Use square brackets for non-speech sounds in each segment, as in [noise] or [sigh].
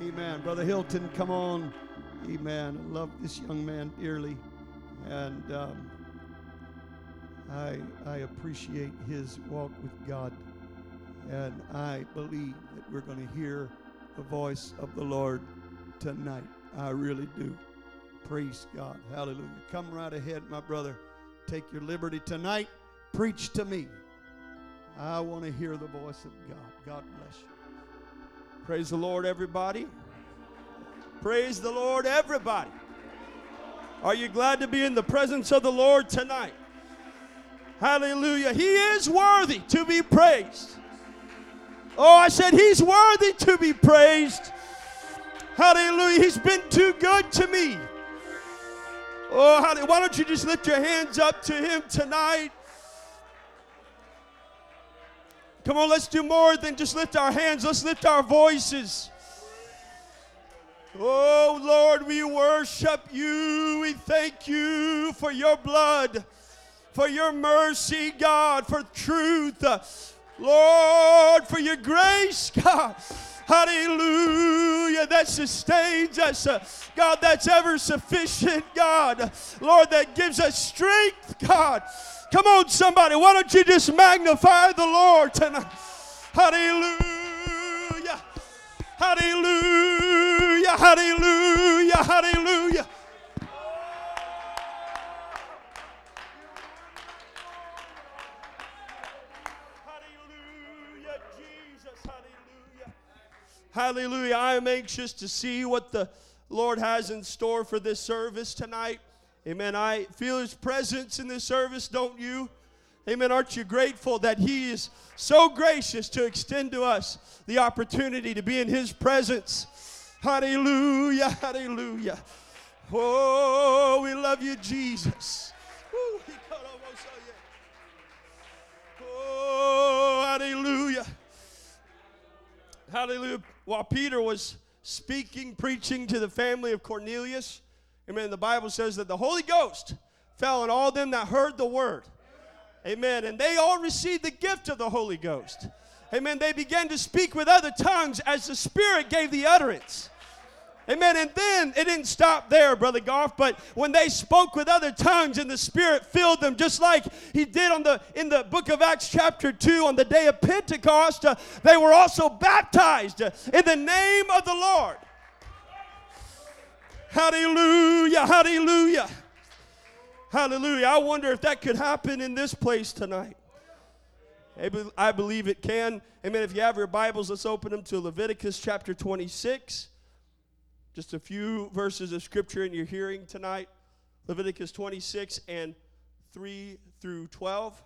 Amen. Brother Hilton, come on. Amen. I love this young man dearly. And um, I, I appreciate his walk with God. And I believe that we're going to hear the voice of the Lord tonight. I really do. Praise God. Hallelujah. Come right ahead, my brother. Take your liberty tonight. Preach to me. I want to hear the voice of God. God bless you. Praise the Lord, everybody. Praise the Lord, everybody. Are you glad to be in the presence of the Lord tonight? Hallelujah. He is worthy to be praised. Oh, I said he's worthy to be praised. Hallelujah. He's been too good to me. Oh, why don't you just lift your hands up to him tonight? Come on, let's do more than just lift our hands. Let's lift our voices. Oh, Lord, we worship you. We thank you for your blood, for your mercy, God, for truth. Lord, for your grace, God. Hallelujah. That sustains us. God, that's ever sufficient, God. Lord, that gives us strength, God. Come on, somebody. Why don't you just magnify the Lord tonight? Hallelujah. Hallelujah. Hallelujah. Hallelujah. Hallelujah. I am anxious to see what the Lord has in store for this service tonight. Amen. I feel his presence in this service, don't you? Amen. Aren't you grateful that he is so gracious to extend to us the opportunity to be in his presence? Hallelujah. Hallelujah. Oh, we love you, Jesus. Oh, hallelujah. Hallelujah. While Peter was speaking, preaching to the family of Cornelius, Amen. The Bible says that the Holy Ghost fell on all them that heard the word. Amen. And they all received the gift of the Holy Ghost. Amen. They began to speak with other tongues as the Spirit gave the utterance. Amen. And then it didn't stop there, Brother Goff, but when they spoke with other tongues and the Spirit filled them, just like he did on the in the book of Acts, chapter 2, on the day of Pentecost, uh, they were also baptized uh, in the name of the Lord. Hallelujah, hallelujah, hallelujah. I wonder if that could happen in this place tonight. I believe it can. Amen. If you have your Bibles, let's open them to Leviticus chapter 26. Just a few verses of scripture in your hearing tonight. Leviticus 26 and 3 through 12.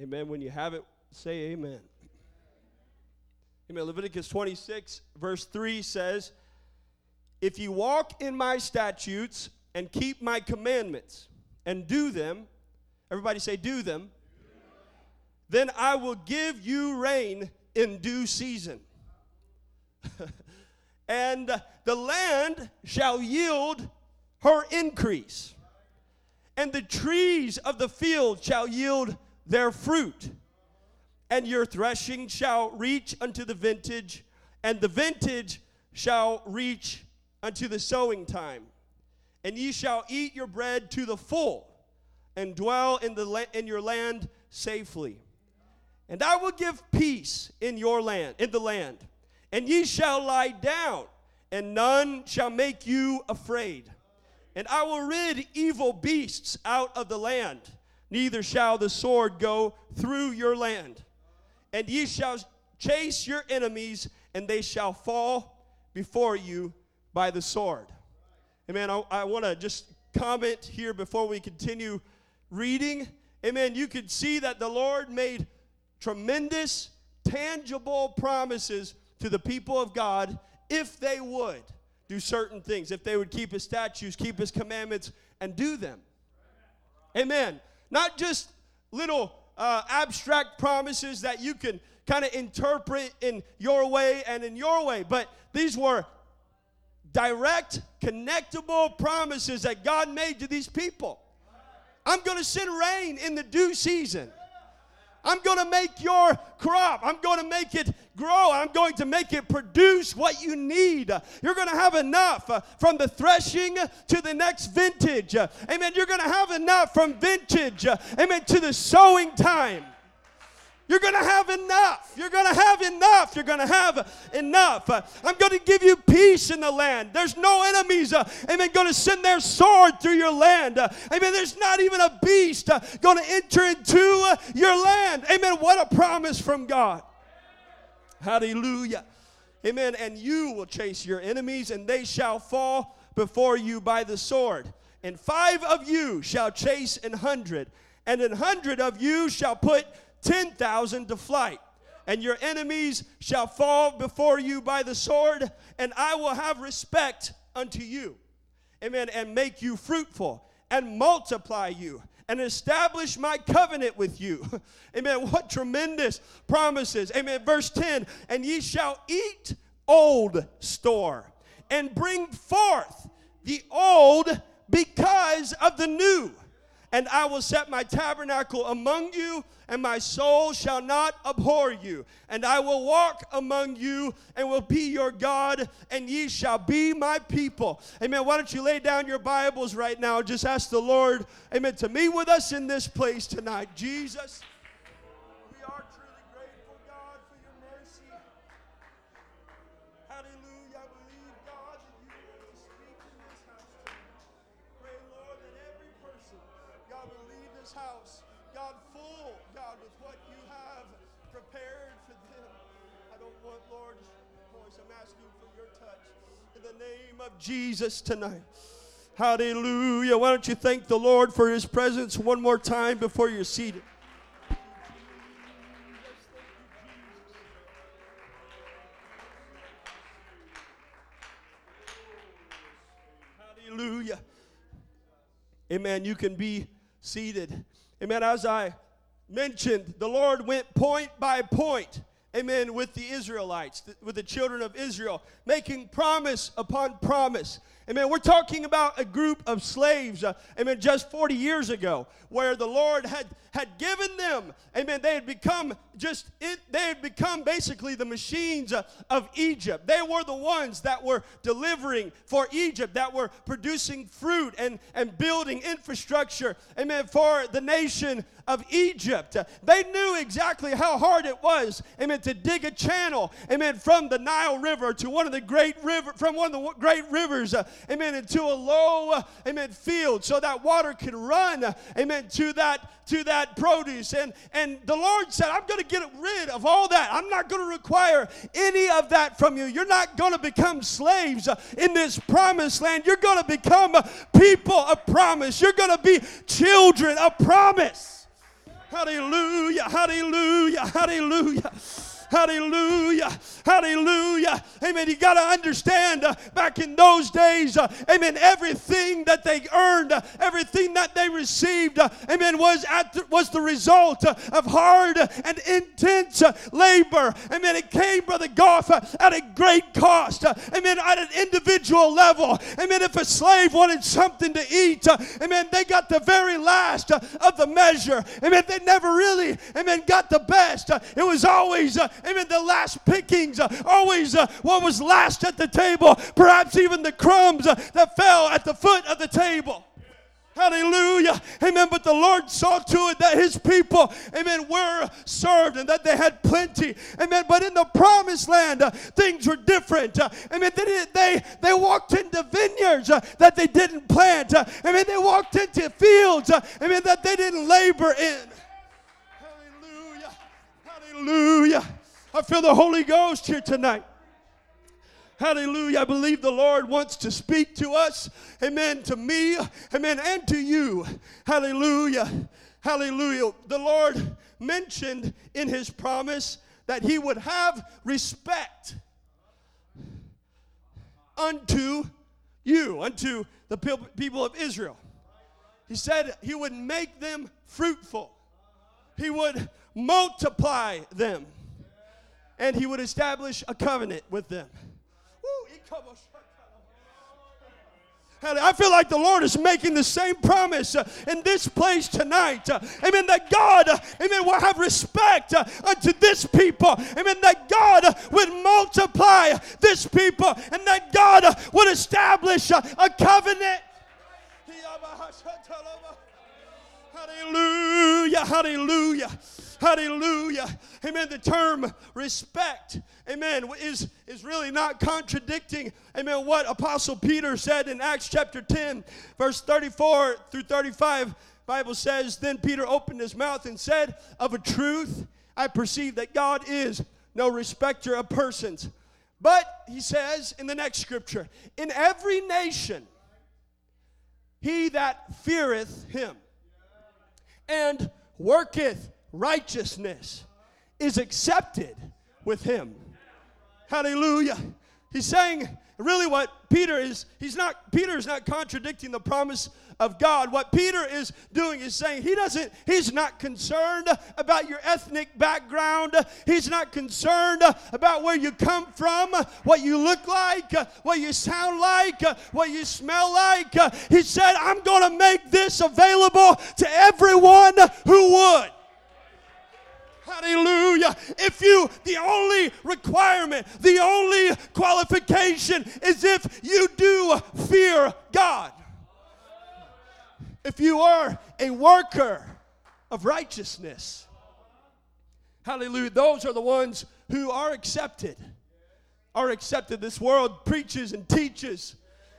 Amen. When you have it, say amen. Amen. Leviticus 26, verse 3 says, If you walk in my statutes and keep my commandments and do them, everybody say, do them, then I will give you rain in due season. [laughs] and the land shall yield her increase, and the trees of the field shall yield their fruit and your threshing shall reach unto the vintage, and the vintage shall reach unto the sowing time. And ye shall eat your bread to the full, and dwell in, the la- in your land safely. And I will give peace in your land, in the land, and ye shall lie down, and none shall make you afraid. And I will rid evil beasts out of the land, neither shall the sword go through your land and ye shall chase your enemies, and they shall fall before you by the sword. Amen. I, I want to just comment here before we continue reading. Amen. You could see that the Lord made tremendous, tangible promises to the people of God if they would do certain things, if they would keep his statutes, keep his commandments, and do them. Amen. Not just little uh, abstract promises that you can kind of interpret in your way and in your way, but these were direct, connectable promises that God made to these people. I'm going to send rain in the due season. I'm going to make your crop, I'm going to make it grow. I'm going to make it produce what you need. You're going to have enough uh, from the threshing to the next vintage. Amen. You're going to have enough from vintage, amen, to the sowing time. You're going to have enough. You're going to have enough. You're going to have enough. Uh, I'm going to give you peace in the land. There's no enemies, uh, amen, going to send their sword through your land. Uh, amen. There's not even a beast uh, going to enter into uh, your land. Amen. What a promise from God. Hallelujah. Amen. And you will chase your enemies, and they shall fall before you by the sword. And five of you shall chase an hundred, and an hundred of you shall put 10,000 to flight. And your enemies shall fall before you by the sword, and I will have respect unto you. Amen. And make you fruitful and multiply you and establish my covenant with you. [laughs] Amen. What tremendous promises. Amen. Verse 10 And ye shall eat old store and bring forth the old because of the new and I will set my tabernacle among you, and my soul shall not abhor you. And I will walk among you, and will be your God, and ye shall be my people. Amen. Why don't you lay down your Bibles right now? Just ask the Lord, amen, to meet with us in this place tonight. Jesus. Jesus tonight. Hallelujah. Why don't you thank the Lord for his presence one more time before you're seated? Hallelujah. Amen. You can be seated. Amen. As I mentioned, the Lord went point by point amen, with the Israelites, with the children of Israel, making promise upon promise. Amen. We're talking about a group of slaves, uh, amen, just 40 years ago, where the Lord had, had given them, amen, they had become just, it, they had become basically the machines uh, of Egypt. They were the ones that were delivering for Egypt, that were producing fruit and, and building infrastructure, amen, for the nation of Egypt. They knew exactly how hard it was, amen, to dig a channel, amen, from the Nile River to one of the great river, from one of the great rivers, uh, amen, into a low, amen, field so that water could run, amen, to that to that produce. And and the Lord said, I'm going to get rid of all that. I'm not going to require any of that from you. You're not going to become slaves in this promised land. You're going to become people of promise. You're going to be children of promise. Hallelujah, hallelujah, hallelujah. Hallelujah. Hallelujah. Amen. You got to understand uh, back in those days, uh, amen, everything that they earned, uh, everything that they received, uh, amen, was, at the, was the result uh, of hard and intense uh, labor. Amen. It came, Brother Goff, at a great cost. Amen. At an individual level. Amen. If a slave wanted something to eat, amen, they got the very last of the measure. Amen. They never really, amen, got the best. It was always, amen, the last pickings, uh, always uh, what was last at the table, perhaps even the crumbs uh, that fell at the foot of the table. Hallelujah. Amen. But the Lord saw to it that his people, amen, were served and that they had plenty. Amen. But in the promised land, uh, things were different. Uh, amen. They, they, they walked into vineyards uh, that they didn't plant. Uh, amen. They walked into fields, uh, amen, that they didn't labor in. Hallelujah. Hallelujah. I feel the Holy Ghost here tonight. Hallelujah. I believe the Lord wants to speak to us. Amen. To me. Amen. And to you. Hallelujah. Hallelujah. The Lord mentioned in his promise that he would have respect unto you, unto the people of Israel. He said he would make them fruitful, he would multiply them and he would establish a covenant with them. I feel like the Lord is making the same promise uh, in this place tonight. Uh, amen. That God, uh, amen, will have respect unto this people. Amen. That God would multiply this people and that God would establish a covenant. Hallelujah. Hallelujah. Hallelujah. Amen. The term respect, amen, is, is really not contradicting, amen, what Apostle Peter said in Acts chapter 10, verse 34 through 35. Bible says, Then Peter opened his mouth and said, Of a truth, I perceive that God is no respecter of persons. But he says in the next scripture, In every nation, he that feareth him and worketh righteousness is accepted with him. Hallelujah. He's saying really what Peter is, he's not, Peter is not contradicting the promise of God. What Peter is doing is saying he doesn't, he's not concerned about your ethnic background. He's not concerned about where you come from, what you look like, what you sound like, what you smell like. He said, I'm going to make this available to everyone who would. Hallelujah. If you, the only requirement, the only qualification is if you do fear God. If you are a worker of righteousness. Hallelujah. Those are the ones who are accepted. Are accepted. This world preaches and teaches,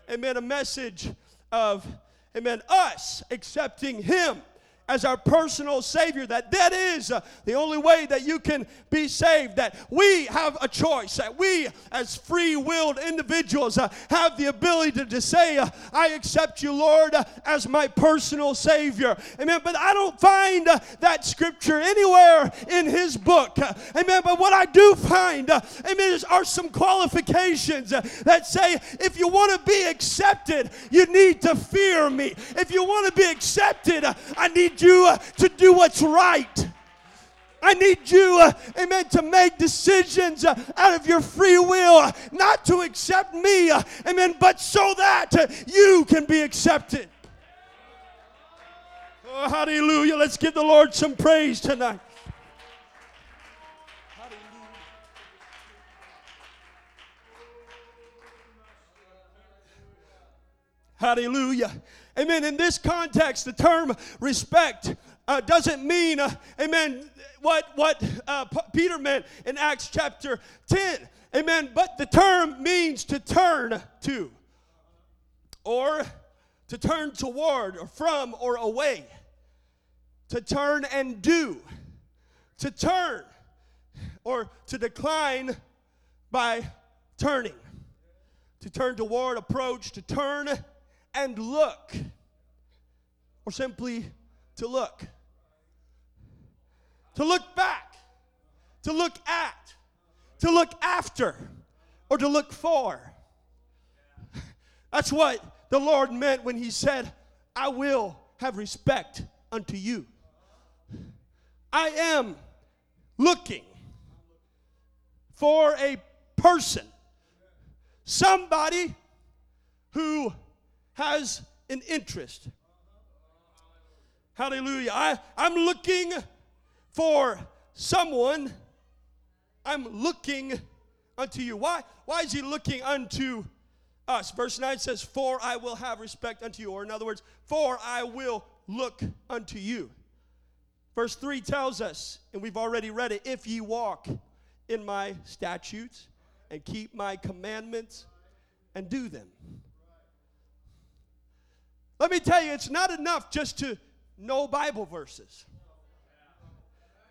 amen, a message of, amen, us accepting Him as our personal savior that that is uh, the only way that you can be saved that we have a choice that we as free-willed individuals uh, have the ability to, say uh, i accept you lord as my personal savior. Amen. But i don't find that scripture anywhere in his book. Amen. But what i do find amen are some qualifications that say if you want to be accepted you need to fear me. If you want to be accepted i need need you uh, to do what's right. I need you, uh, amen, to make decisions uh, out of your free will, not to accept me, amen, but so that you can be accepted. Oh, hallelujah. Let's give the Lord some praise tonight. Hallelujah. Amen. In this context, the term respect uh, doesn't mean, uh, amen, what, what uh, P- Peter meant in Acts chapter 10. Amen. But the term means to turn to, or to turn toward, or from, or away. To turn and do. To turn, or to decline by turning. To turn toward, approach, to turn and look, or simply to look. To look back, to look at, to look after, or to look for. That's what the Lord meant when He said, I will have respect unto you. I am looking for a person, somebody who has an interest. Hallelujah. I, I'm looking for someone. I'm looking unto you. Why, why is he looking unto us? Verse 9 says, For I will have respect unto you. Or in other words, for I will look unto you. Verse 3 tells us, and we've already read it, if ye walk in my statutes and keep my commandments and do them. Let me tell you, it's not enough just to know Bible verses.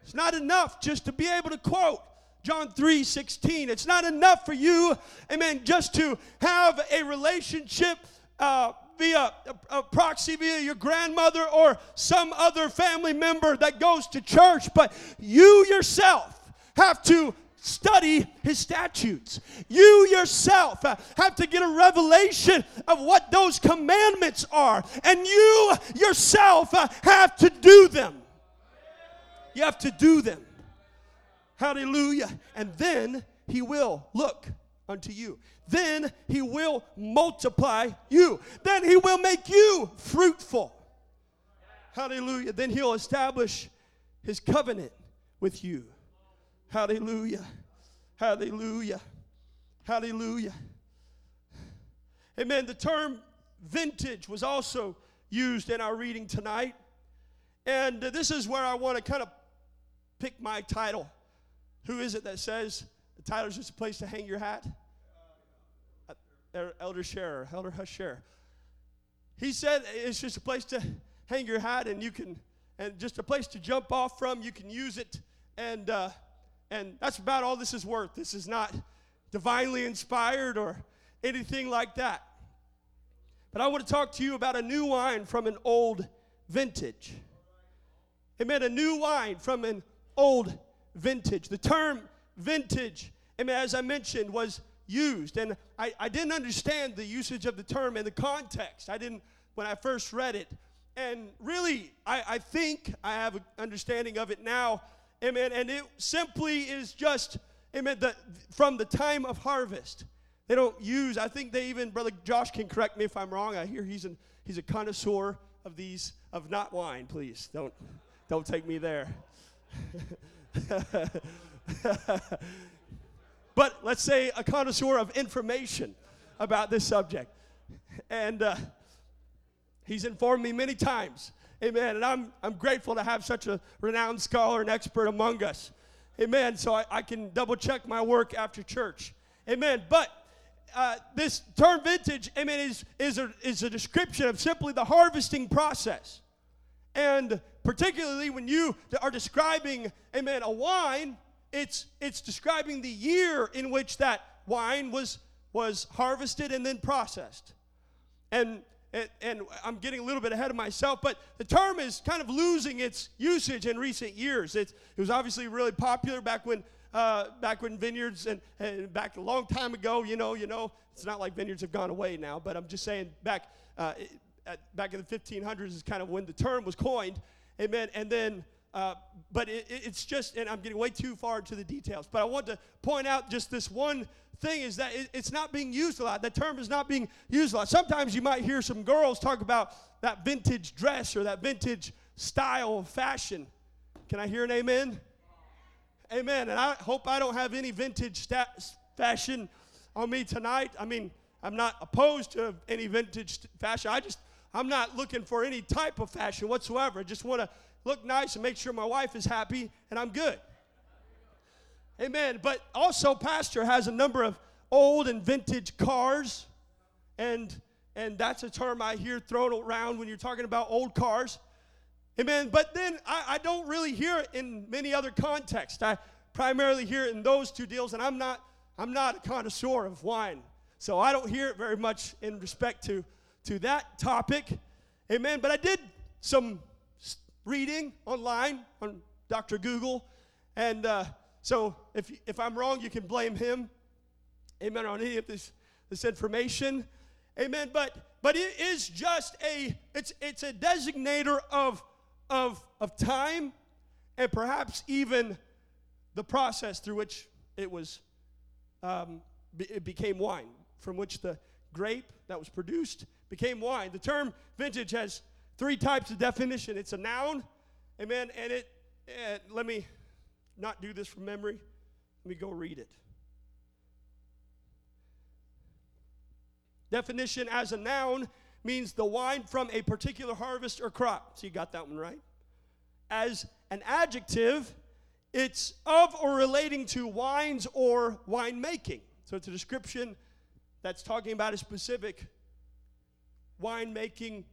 It's not enough just to be able to quote John 3 16. It's not enough for you, amen, just to have a relationship uh, via a, a proxy via your grandmother or some other family member that goes to church, but you yourself have to study his statutes. You yourself uh, have to get a revelation of what those commandments are, and you yourself uh, have to do them. You have to do them. Hallelujah. And then he will look unto you. Then he will multiply you. Then he will make you fruitful. Hallelujah. Then he'll establish his covenant with you. Hallelujah. Hallelujah. Hallelujah. Amen. The term vintage was also used in our reading tonight. And this is where I want to kind of pick my title. Who is it that says the title is just a place to hang your hat? Uh, Elder Scherer, Elder Husher. He said it's just a place to hang your hat and you can, and just a place to jump off from. You can use it. And, uh, and that's about all this is worth. This is not divinely inspired or anything like that. But I want to talk to you about a new wine from an old vintage. Amen. A new wine from an old vintage. The term vintage, amen, as I mentioned, was used. And I, I didn't understand the usage of the term in the context. I didn't when I first read it. And really, I, I think I have an understanding of it now. Amen. And it simply is just, amen, the, from the time of harvest. They don't use, I think they even, Brother Josh can correct me if I'm wrong. I hear he's, an, he's a connoisseur of these, of not wine, please. Don't, don't take me there. [laughs] but let's say a connoisseur of information about this subject. And uh, he's informed me many times. Amen. And I'm, I'm grateful to have such a renowned scholar and expert among us. Amen. So I, I can double check my work after church. Amen. But uh, this term vintage, amen, is, is, a, is a description of simply the harvesting process. And particularly when you are describing, amen, a wine, it's, it's describing the year in which that wine was, was harvested and then processed. And, and, and I'm getting a little bit ahead of myself, but the term is kind of losing its usage in recent years. It was obviously really popular back when uh, back when vineyards and, and, back a long time ago, you know, you know, it's not like vineyards have gone away now, but I'm just saying back uh, at, back in the 1500s is kind of when the term was coined, amen. And then, uh, but it, it's just, and I'm getting way too far into the details, but I want to point out just this one thing is that it, it's not being used a lot. That term is not being used a lot. Sometimes you might hear some girls talk about that vintage dress or that vintage style of fashion. Can I hear an amen? Amen. And I hope I don't have any vintage fashion on me tonight. I mean, I'm not opposed to any vintage fashion. I just, I'm not looking for any type of fashion whatsoever. I just want to look nice and make sure my wife is happy and I'm good. Amen. But also, Pastor has a number of old and vintage cars, and and that's a term I hear thrown around when you're talking about old cars. Amen. But then I, I don't really hear it in many other contexts. I primarily hear it in those two deals, and I'm not I'm not a connoisseur of wine, so I don't hear it very much in respect to to that topic. Amen. But I did some reading online on Dr. Google, and uh, so if if I'm wrong, you can blame him. Amen. On any of this this information. Amen. But but it is just a it's it's a designator of of, of time and perhaps even the process through which it was um, it became wine from which the grape that was produced became wine the term vintage has three types of definition it's a noun amen and it and let me not do this from memory let me go read it definition as a noun means the wine from a particular harvest or crop. So you got that one right. As an adjective, it's of or relating to wines or winemaking. So it's a description that's talking about a specific winemaking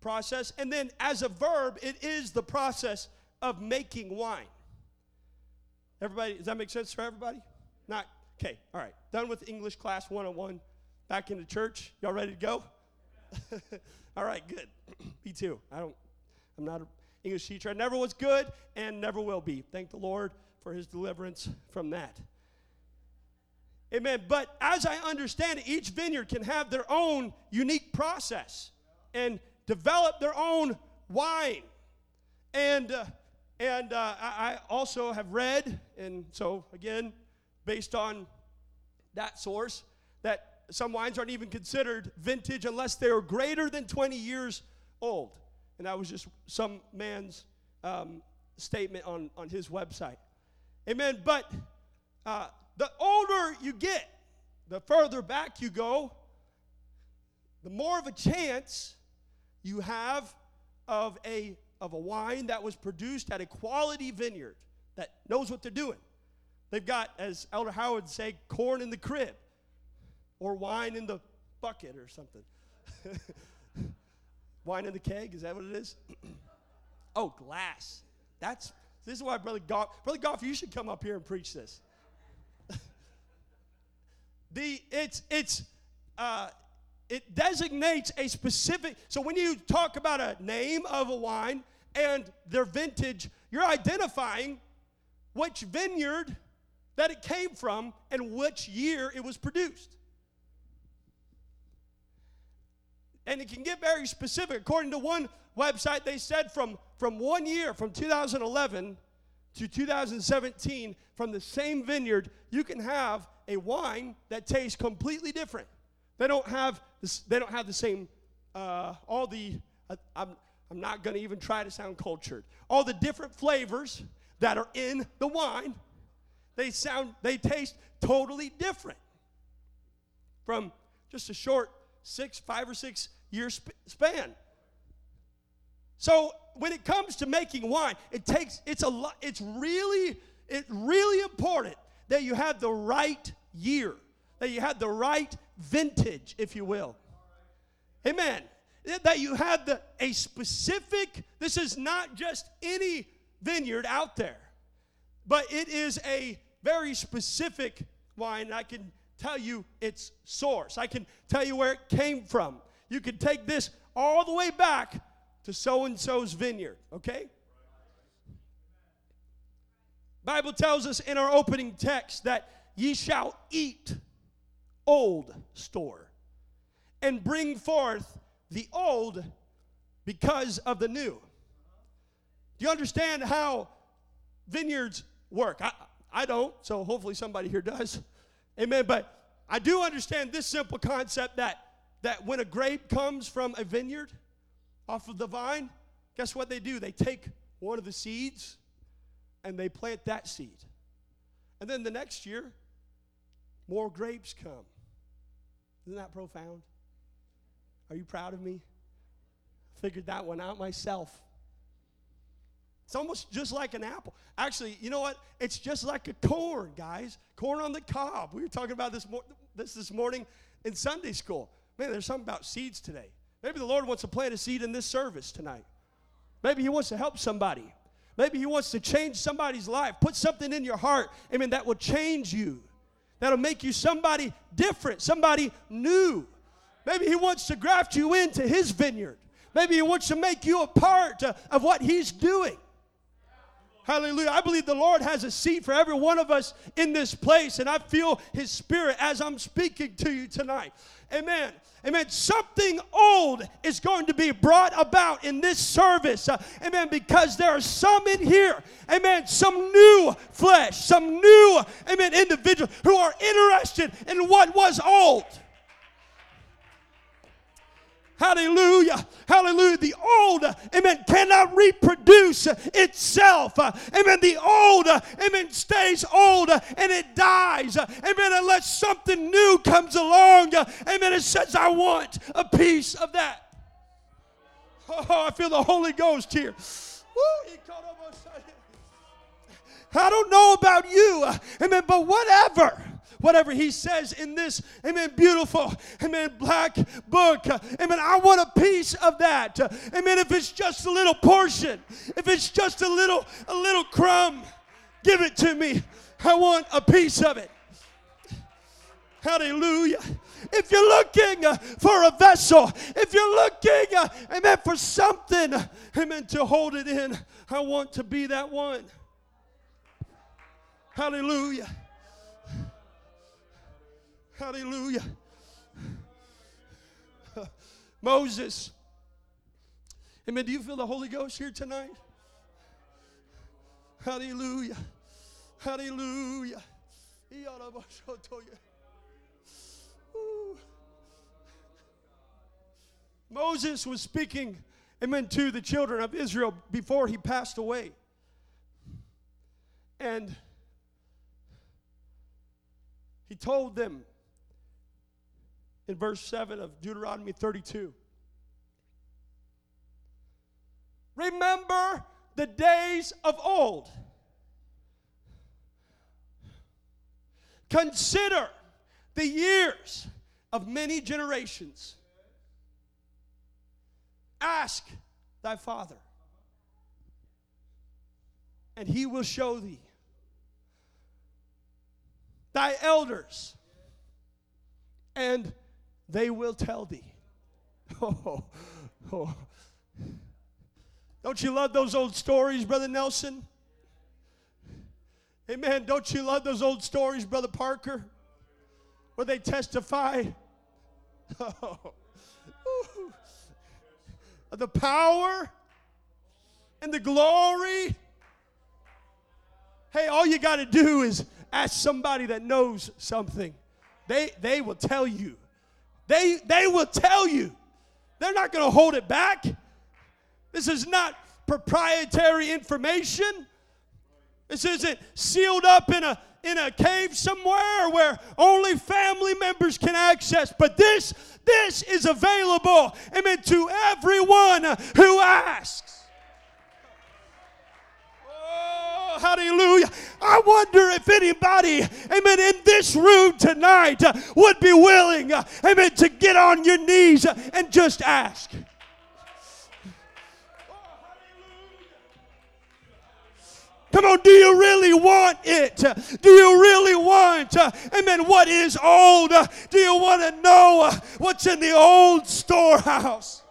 process. And then as a verb, it is the process of making wine. Everybody, does that make sense for everybody? Not, okay, all right. Done with English class 101. Back into church. Y'all ready to go? [laughs] All right, good. [clears throat] Me too. I don't. I'm not an English teacher. I never was good and never will be. Thank the Lord for His deliverance from that. Amen. But as I understand it, each vineyard can have their own unique process and develop their own wine. And uh, and uh, I also have read, and so again, based on that source that some wines aren't even considered vintage unless they are greater than 20 years old. And that was just some man's um, statement on, on his website. Amen. But uh, the older you get, the further back you go, the more of a chance you have of a, of a wine that was produced at a quality vineyard that knows what they're doing. They've got, as Elder Howard would say, corn in the crib or wine in the bucket or something. [laughs] wine in the keg, is that what it is? [clears throat] oh, glass. That's this is why Brother Goff, Brother Goff, you should come up here and preach this. [laughs] the it's it's uh, it designates a specific. So when you talk about a name of a wine and their vintage, you're identifying which vineyard that it came from and which year it was produced. And it can get very specific. According to one website, they said from, from one year, from 2011 to 2017, from the same vineyard, you can have a wine that tastes completely different. They don't have this, they don't have the same uh, all the uh, I'm, I'm not going to even try to sound cultured. All the different flavors that are in the wine, they sound they taste totally different from just a short six, five or six year sp- span. So when it comes to making wine, it takes it's a lot. It's really it's really important that you have the right year, that you had the right vintage, if you will. Amen. That you had the a specific. This is not just any vineyard out there, but it is a very specific wine. I can tell you its source. I can tell you where it came from. You can take this all the way back to so and so's vineyard, okay? Bible tells us in our opening text that ye shall eat old store and bring forth the old because of the new. Do you understand how vineyards work? I, I don't, so hopefully somebody here does. Amen. But I do understand this simple concept that, that when a grape comes from a vineyard off of the vine, guess what they do? They take one of the seeds and they plant that seed. And then the next year, more grapes come. Isn't that profound? Are you proud of me? Figured that one out myself. It's almost just like an apple. Actually, you know what? It's just like a corn, guys. Corn on the cob. We were talking about this, mo- this this morning in Sunday school. Man, there's something about seeds today. Maybe the Lord wants to plant a seed in this service tonight. Maybe He wants to help somebody. Maybe He wants to change somebody's life. Put something in your heart, amen, that will change you, that'll make you somebody different, somebody new. Maybe He wants to graft you into His vineyard. Maybe He wants to make you a part of what He's doing. Hallelujah. I believe the Lord has a seat for every one of us in this place, and I feel His Spirit as I'm speaking to you tonight. Amen. Amen. Something old is going to be brought about in this service. Uh, amen. Because there are some in here. Amen. Some new flesh, some new, amen, individuals who are interested in what was old. Hallelujah. Hallelujah. The old, amen, cannot reproduce itself. Amen. The old, amen, stays old and it dies. Amen. Unless something new comes along. Amen. It says, I want a piece of that. Oh, I feel the Holy Ghost here. I don't know about you, amen, but whatever whatever he says in this, amen, beautiful, amen, black book. Amen. I want a piece of that. Amen. If it's just a little portion, if it's just a little, a little crumb, give it to me. I want a piece of it. Hallelujah. If you're looking uh, for a vessel, if you're looking, uh, amen, for something, amen, to hold it in, I want to be that one. Hallelujah. Hallelujah. [laughs] Moses. Amen. Do you feel the Holy Ghost here tonight? Hallelujah. Hallelujah. Ooh. Moses was speaking, amen, to the children of Israel before he passed away. And he told them in verse 7 of Deuteronomy 32 Remember the days of old. Consider the years of many generations. Ask thy father, and he will show thee. Thy elders, and they will tell thee. [laughs] Oh, oh. Don't you love those old stories, Brother Nelson? Amen. Don't you love those old stories, Brother Parker? Where they testify [laughs] oh, the power and the glory. Hey, all you got to do is ask somebody that knows something. They, they will tell you. They, they will tell you. They're not going to hold it back. This is not proprietary information. This isn't sealed up in a in a cave somewhere where only family members can access. But this this is available, amen, to everyone who asks. Hallelujah. I wonder if anybody, amen, in this room tonight uh, would be willing, uh, amen, to get on your knees and just ask. Come on, do you really want it? Do you really want, uh, amen, what is old? Do you want to know what's in the old storehouse?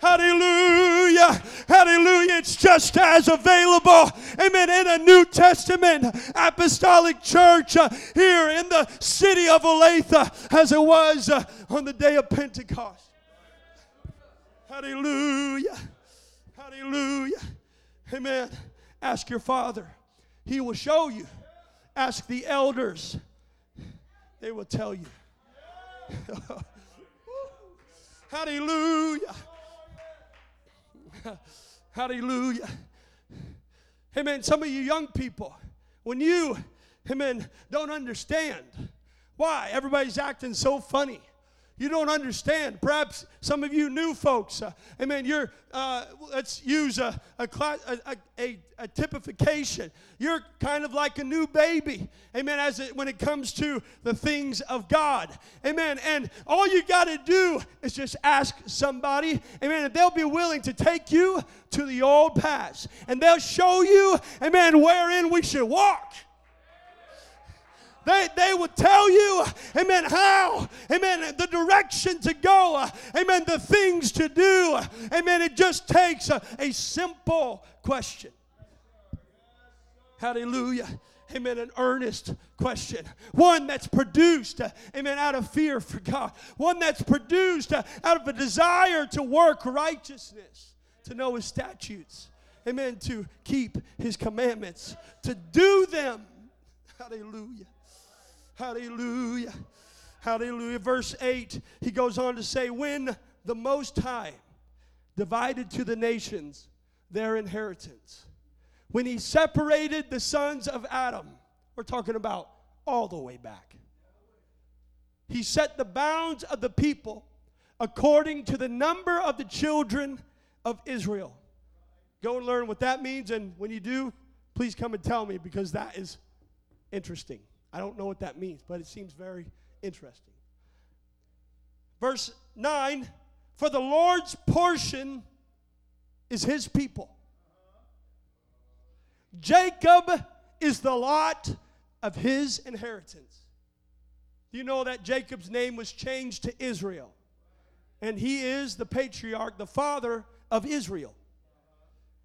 Hallelujah. Hallelujah. It's just as available, amen, in a New Testament apostolic church uh, here in the city of Olathe as it was uh, on the day of Pentecost. Hallelujah. Hallelujah. Amen. Ask your father, he will show you. Ask the elders, they will tell you. [laughs] Hallelujah. [laughs] Hallelujah. Amen. Some of you young people, when you, amen, don't understand why everybody's acting so funny. You don't understand. Perhaps some of you new folks, uh, amen, you're, uh, let's use a, a, class, a, a, a, typification. You're kind of like a new baby, amen, as it, when it comes to the things of God, amen. And all you got to do is just ask somebody, amen, and they'll be willing to take you to the old past, and they'll show you, amen, wherein we should walk. They, they would tell you, amen, how, amen, the direction to go, amen, the things to do. Amen. It just takes a, a simple question. Hallelujah amen, an earnest question. One that's produced, amen, out of fear for God. One that's produced uh, out of a desire to work righteousness, to know His statutes, amen, to keep His commandments, to do them. Hallelujah. Hallelujah. Hallelujah. Verse 8, he goes on to say, When the Most High divided to the nations their inheritance, when he separated the sons of Adam, we're talking about all the way back, he set the bounds of the people according to the number of the children of Israel. Go and learn what that means, and when you do, please come and tell me because that is interesting. I don't know what that means, but it seems very interesting. Verse 9 For the Lord's portion is his people. Jacob is the lot of his inheritance. Do you know that Jacob's name was changed to Israel? And he is the patriarch, the father of Israel.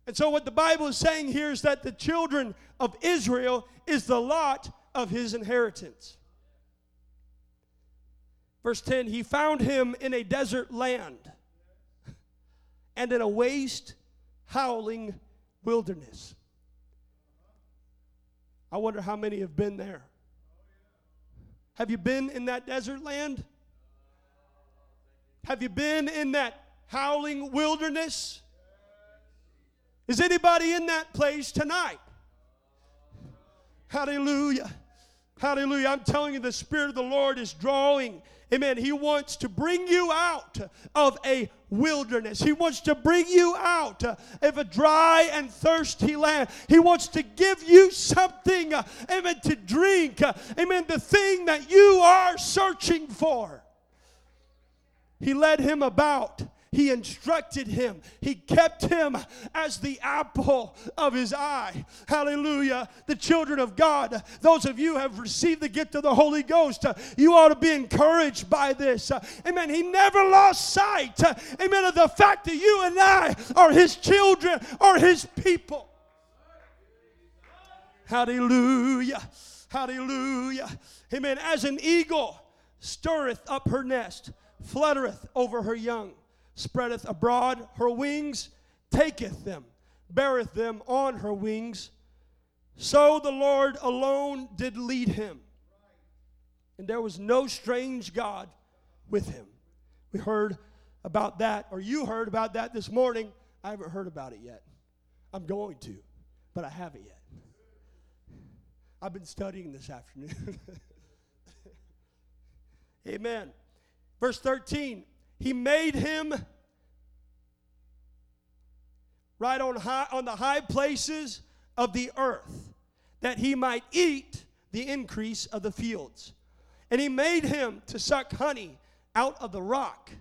And so, what the Bible is saying here is that the children of Israel is the lot of his inheritance. Verse 10 He found him in a desert land and in a waste, howling wilderness. I wonder how many have been there. Have you been in that desert land? Have you been in that howling wilderness? Is anybody in that place tonight? Hallelujah. Hallelujah. I'm telling you, the Spirit of the Lord is drawing. Amen. He wants to bring you out of a wilderness. He wants to bring you out of a dry and thirsty land. He wants to give you something, amen, to drink. Amen. The thing that you are searching for. He led him about he instructed him. He kept him as the apple of his eye. Hallelujah. The children of God, those of you have received the gift of the Holy Ghost, you ought to be encouraged by this. Amen. He never lost sight, amen, of the fact that you and I are his children, are his people. Hallelujah. Hallelujah. Amen. As an eagle stirreth up her nest, fluttereth over her young spreadeth abroad her wings, taketh them, beareth them on her wings. So the Lord alone did lead him. And there was no strange God with him. We heard about that, or you heard about that this morning. I haven't heard about it yet. I'm going to, but I haven't yet. I've been studying this afternoon. [laughs] Amen. Verse 13 he made him right on, high, on the high places of the earth that he might eat the increase of the fields. And he made him to suck honey out of the rock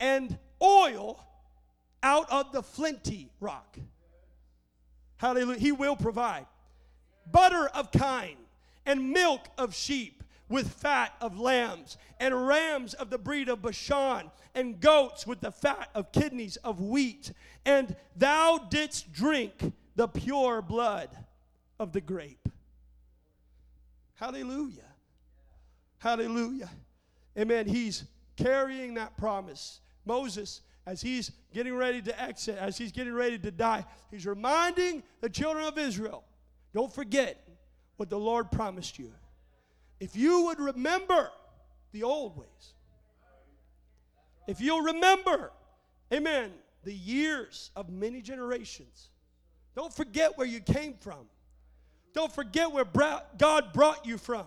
and oil out of the flinty rock. Hallelujah. He will provide butter of kine and milk of sheep with fat of lambs, and rams of the breed of Bashan, and goats with the fat of kidneys of wheat. And thou didst drink the pure blood of the grape. Hallelujah. Hallelujah. Amen. He's carrying that promise. Moses, as he's getting ready to exit, as he's getting ready to die, he's reminding the children of Israel don't forget what the Lord promised you if you would remember the old ways, if you'll remember, amen, the years of many generations, don't forget where you came from. Don't forget where God brought you from.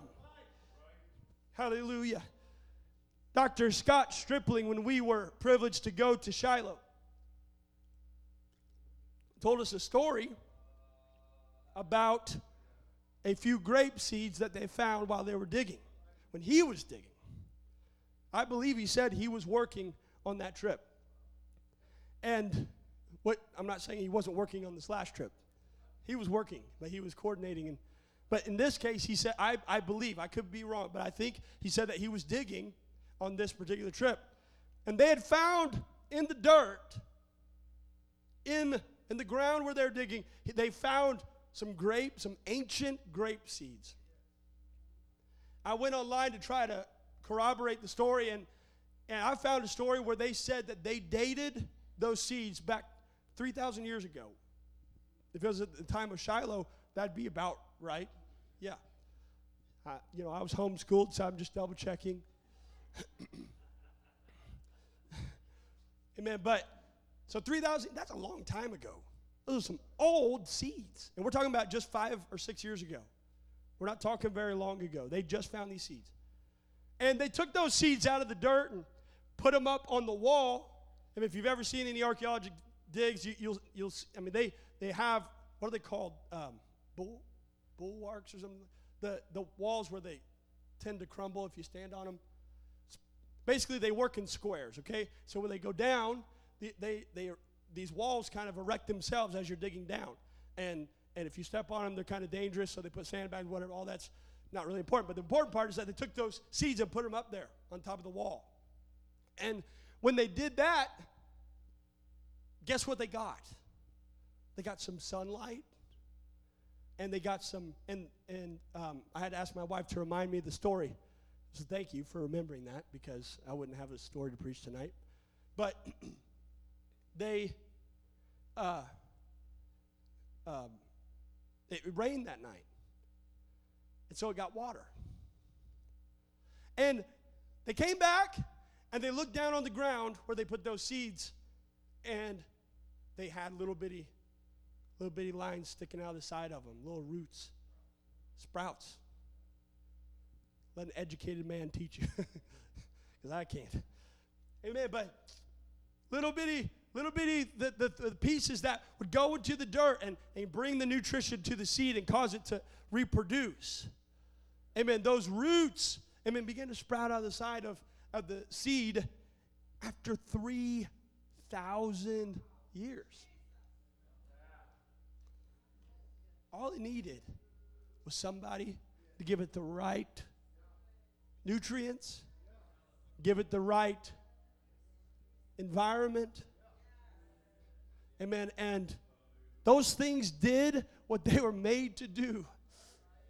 Hallelujah. Dr. Scott Stripling, when we were privileged to go to Shiloh, told us a story about a few grape seeds that they found while they were digging, when he was digging. I believe he said he was working on that trip. And what I'm not saying he wasn't working on this last trip. He was working, but he was coordinating and but in this case he said I, I believe, I could be wrong, but I think he said that he was digging on this particular trip. And they had found in the dirt, in in the ground where they're digging, they found some grape, some ancient grape seeds. I went online to try to corroborate the story, and, and I found a story where they said that they dated those seeds back 3,000 years ago. If it was at the time of Shiloh, that'd be about right. Yeah. You know, I was homeschooled, so I'm just double checking. [coughs] Amen. But so 3,000, that's a long time ago. Those are some old seeds. And we're talking about just five or six years ago. We're not talking very long ago. They just found these seeds. And they took those seeds out of the dirt and put them up on the wall. And if you've ever seen any archaeological digs, you, will you'll, I mean, they, they have, what are they called? Um, bull, bulwarks or something? The, the walls where they tend to crumble if you stand on them. Basically, they work in squares, okay? So when they go down, they, they, they these walls kind of erect themselves as you're digging down. And, and if you step on them, they're kind of dangerous, so they put sandbags, whatever, all that's not really important. But the important part is that they took those seeds and put them up there on top of the wall. And when they did that, guess what they got? They got some sunlight, and they got some, and, and um, I had to ask my wife to remind me of the story. So thank you for remembering that because I wouldn't have a story to preach tonight. But [clears throat] they, uh, um, it rained that night. And so it got water. And they came back And they looked down on the ground where they put those seeds, and they had little bitty, little bitty lines sticking out of the side of them, little roots, sprouts. Let an educated man teach you, [laughs] because I can't. Amen. But little bitty, little bitty, the, the, the pieces that would go into the dirt and, and bring the nutrition to the seed and cause it to reproduce. Amen. Those roots, amen, begin to sprout out of the side of, of the seed after 3,000 years. All it needed was somebody to give it the right nutrients, give it the right environment. Amen. And those things did what they were made to do.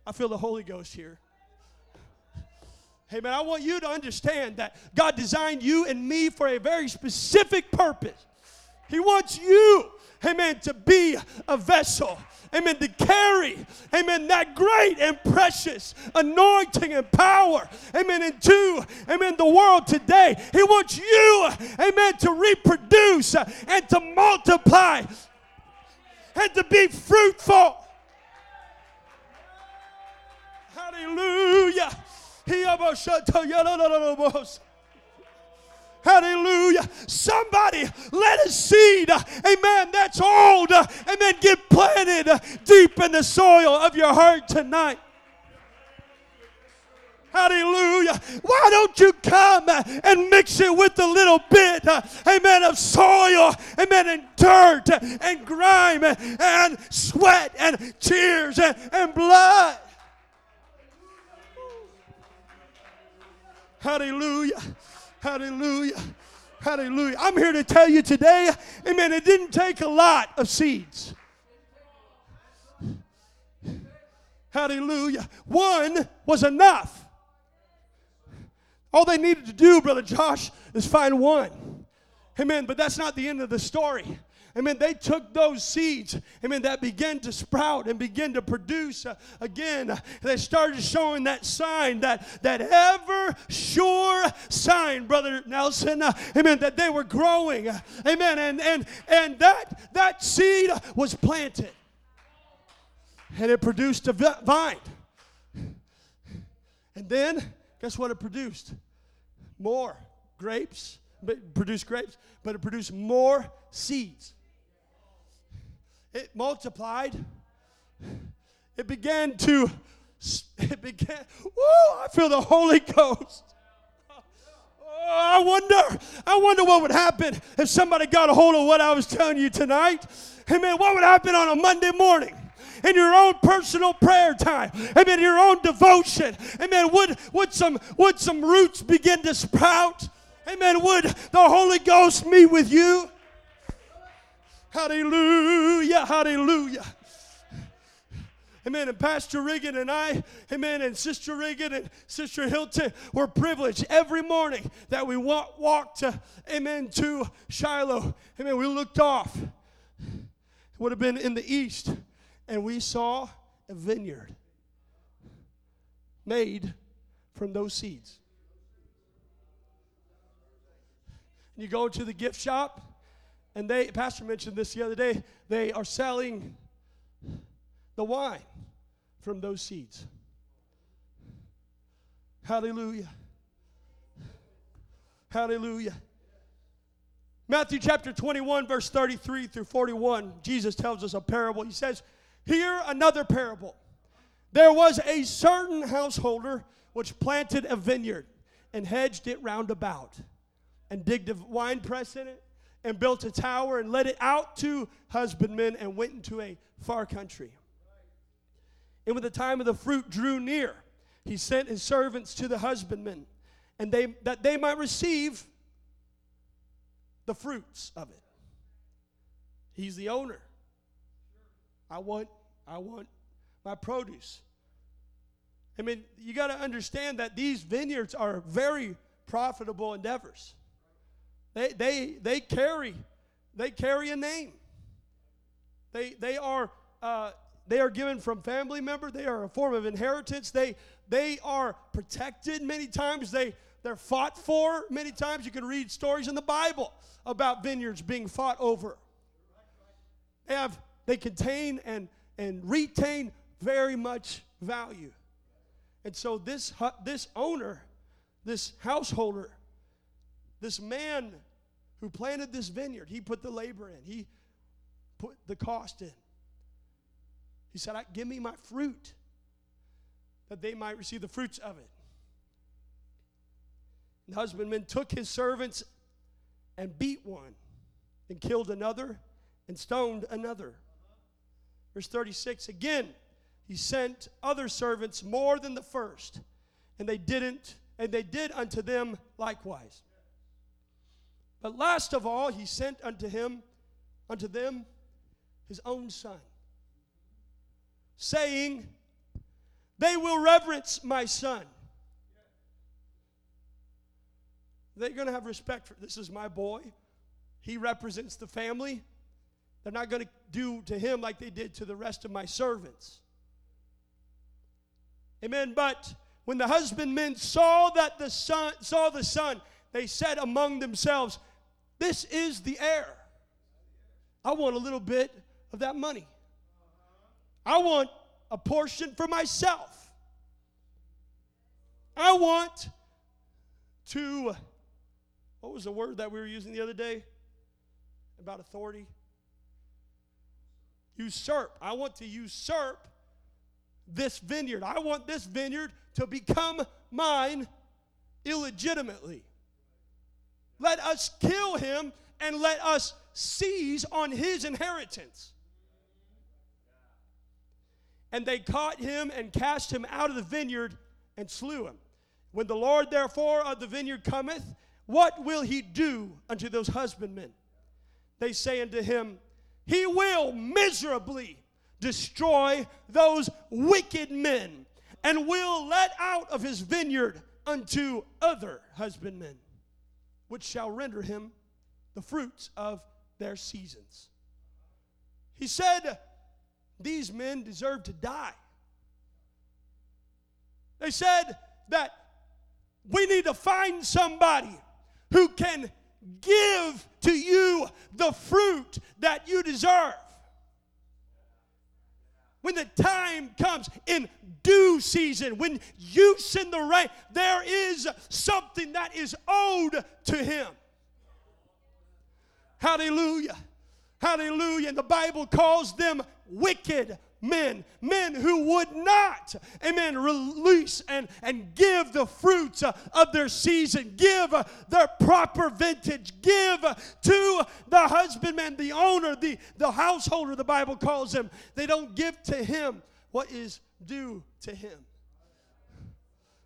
I feel the Holy Ghost here. Amen. I want you to understand that God designed you and me for a very specific purpose. He wants you, amen, to be a vessel, amen, to carry, amen, that great and precious anointing and power, amen, into, amen, the world today. He wants you, amen, to reproduce uh, and to multiply and to be fruitful. Hallelujah. Hallelujah. Somebody let a seed, amen, that's old, amen, get planted deep in the soil of your heart tonight. Hallelujah. Why don't you come and mix it with a little bit, amen, of soil, amen, and dirt and grime and sweat and tears and, and blood? Hallelujah. Hallelujah. Hallelujah. I'm here to tell you today, amen, it didn't take a lot of seeds. Hallelujah. One was enough. All they needed to do, Brother Josh, is find one. Amen. But that's not the end of the story. Amen. They took those seeds, amen, that began to sprout and begin to produce uh, again. They started showing that sign, that, that ever sure sign, Brother Nelson, uh, amen, that they were growing. Uh, amen. And, and, and that, that seed was planted, and it produced a vine. And then, guess what it produced? More grapes. But produced grapes, but it produced more seeds it multiplied. It began to, it began, whoa, I feel the Holy Ghost. Oh, I wonder, I wonder what would happen if somebody got a hold of what I was telling you tonight. Amen. What would happen on a Monday morning? in your own personal prayer time, amen, your own devotion, amen. Would, would, some, would some roots begin to sprout? Amen. Would the Holy Ghost meet with you? Hallelujah, hallelujah. Amen. And Pastor Regan and I, amen, and Sister Regan and Sister Hilton were privileged every morning that we walk, walked, to, amen, to Shiloh. Amen. We looked off. It would have been in the east, and we saw a vineyard made from those seeds. And you go to the gift shop, and they, Pastor mentioned this the other day, they are selling the wine from those seeds. Hallelujah. Hallelujah. Matthew chapter 21, verse 33 through 41, Jesus tells us a parable. He says, Hear another parable. There was a certain householder which planted a vineyard and hedged it round about, and digged a wine press in it and built a tower and let it out to husbandmen and went into a far country. And when the time of the fruit drew near, he sent his servants to the husbandmen, and they that they might receive the fruits of it. He's the owner. I want, I want my produce. I mean, you got to understand that these vineyards are very profitable endeavors. They, they, they carry they carry a name. They, they, are, uh, they are given from family member. They are a form of inheritance. They, they are protected many times. They they're fought for many times. You can read stories in the Bible about vineyards being fought over. They have they contain and and retain very much value. And so this this owner, this householder, this man who planted this vineyard, he put the labor in. He put the cost in. He said, "Give me my fruit that they might receive the fruits of it." The husbandman took his servants and beat one, and killed another, and stoned another. Verse 36 again, he sent other servants more than the first, and they didn't, and they did unto them likewise. But last of all, he sent unto him, unto them, his own son, saying, They will reverence my son. They're going to have respect for this is my boy. He represents the family. They're not going to do to him like they did to the rest of my servants. Amen. But when the husbandmen saw that the son saw the son, they said among themselves, This is the heir. I want a little bit of that money. I want a portion for myself. I want to, what was the word that we were using the other day about authority? Usurp. I want to usurp this vineyard. I want this vineyard to become mine illegitimately. Let us kill him and let us seize on his inheritance. And they caught him and cast him out of the vineyard and slew him. When the Lord therefore of the vineyard cometh, what will he do unto those husbandmen? They say unto him, He will miserably destroy those wicked men and will let out of his vineyard unto other husbandmen, which shall render him the fruits of their seasons. He said, These men deserve to die. They said that we need to find somebody who can give to you the fruit that you deserve when the time comes in due season, when you send the rain, there is something that is owed to him. Hallelujah. Hallelujah. And the Bible calls them wicked men, men who would not, amen, release and, and give the fruits uh, of their season, give uh, their proper vintage, give to the husbandman, the owner, the, the householder, the Bible calls him. They don't give to him what is due to him.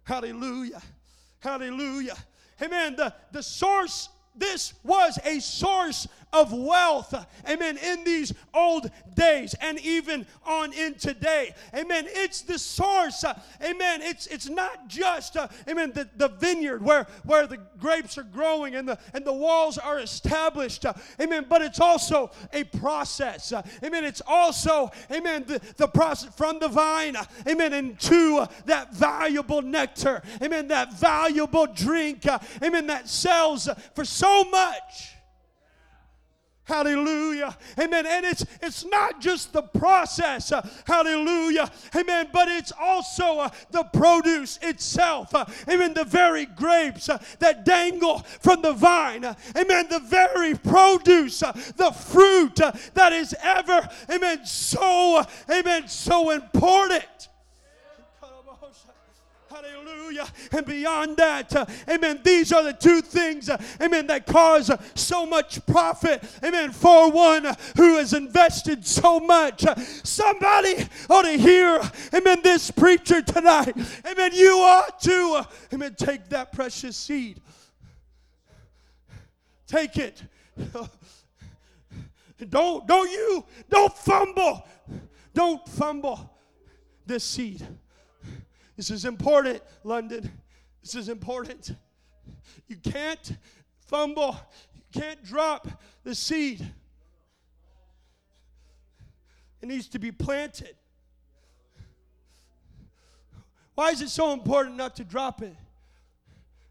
Hallelujah. Hallelujah. Amen. The, the source this was a source of wealth, amen, in these old days and even on in today. Amen. It's the source, uh, amen. It's it's not just, uh, amen, the, the vineyard where, where the grapes are growing and the and the walls are established, uh, amen, but it's also a process. Uh, amen. It's also, amen, the, the process from the vine, uh, amen, into uh, that valuable nectar, amen, that valuable drink, amen, that sells for so much. Hallelujah. Amen. And it's it's not just the process. Uh, hallelujah. Amen. But it's also uh, the produce itself. Uh, amen. The very grapes uh, that dangle from the vine. Uh, amen. The very produce, uh, the fruit that is ever, amen, so, amen, so important. Hallelujah. And beyond that, uh, amen, these are the two things, uh, amen, that cause uh, so much profit, amen, for one who has invested so much. somebody ought to hear, amen, this preacher tonight. Amen, you ought to, amen, take that precious seed. Take it. [laughs] Don't, don't you, don't fumble. Don't fumble this seed. This is important, London. This is important. You can't fumble, you can't drop the seed. It needs to be planted. Why is it so important not to drop it?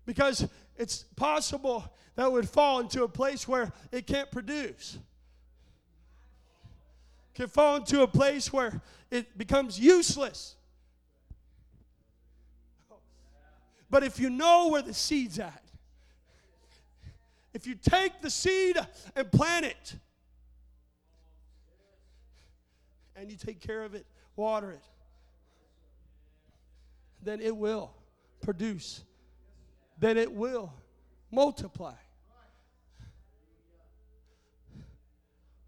because it's possible that it would fall into a place where it can't produce. Can fall into a place where it becomes useless. But if you know where the seed's at, if you take the seed and plant it, and you take care of it, water it, then it will produce. Then it will multiply.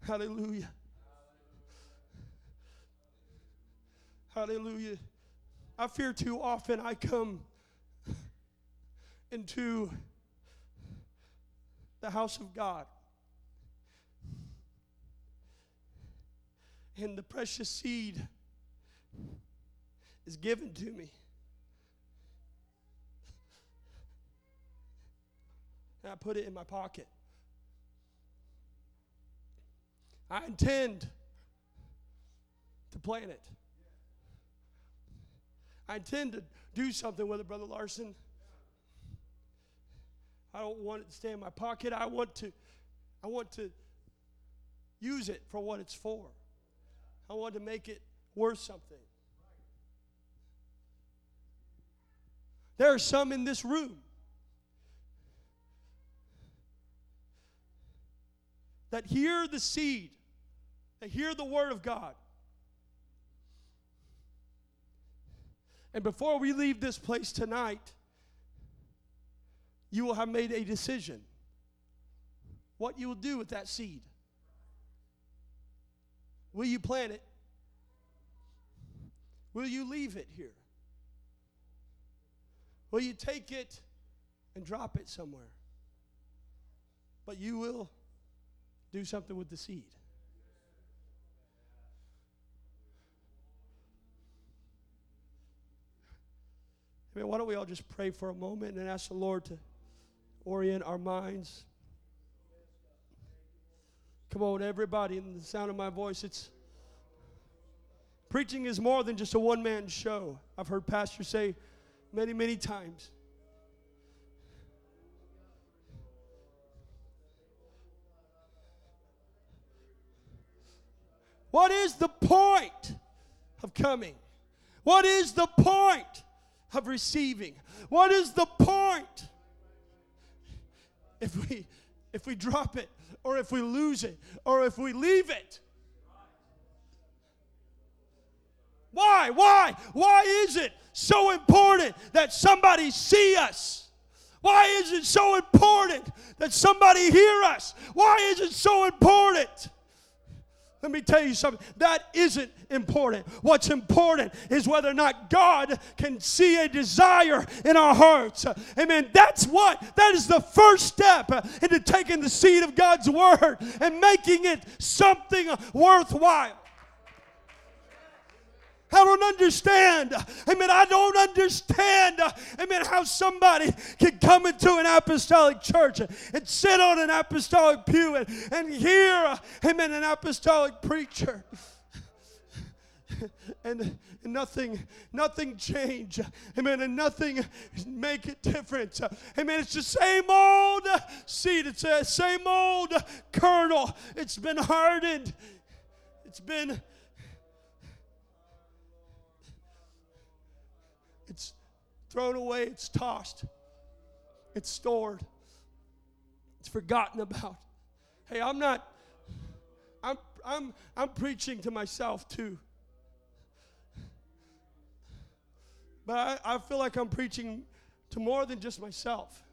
Hallelujah. Hallelujah. I fear too often I come into the house of God. And the precious seed is given to me. And I put it in my pocket. I intend to plant it. I intend to do something with it, Brother Larson. I don't want it to stay in my pocket. I want to, I want to use it for what it's for. I want to make it worth something. There are some in this room that hear the seed, that hear the word of God. And before we leave this place tonight, you will have made a decision what you will do with that seed. Will you plant it? Will you leave it here? Will you take it and drop it somewhere? But you will do something with the seed. I mean, why don't we all just pray for a moment and ask the Lord to orient our minds? Come on, everybody, in the sound of my voice, it's preaching is more than just a one man show. I've heard pastors say many, many times. What is the point of coming? What is the point of receiving. What is the point? If we if we drop it or if we lose it or if we leave it. Why? Why? Why is it so important that somebody see us? Why is it so important that somebody hear us? Why is it so important? Let me tell you something. That isn't important. What's important is whether or not God can see a desire in our hearts. Amen. That's what, that is the first step into taking the seed of God's word and making it something worthwhile. I don't understand. Amen. I don't understand. Amen. How somebody can come into an apostolic church and sit on an apostolic pew and, and hear, amen, an apostolic preacher. And, and nothing, nothing change. Amen. And nothing make it different. Amen. It's the same old seed. It's the same old kernel. It's been hardened. It's been thrown away, it's tossed, it's stored, it's forgotten about. Hey, I'm not, I'm, I'm, I'm preaching to myself too. But I, I feel like I'm preaching to more than just myself.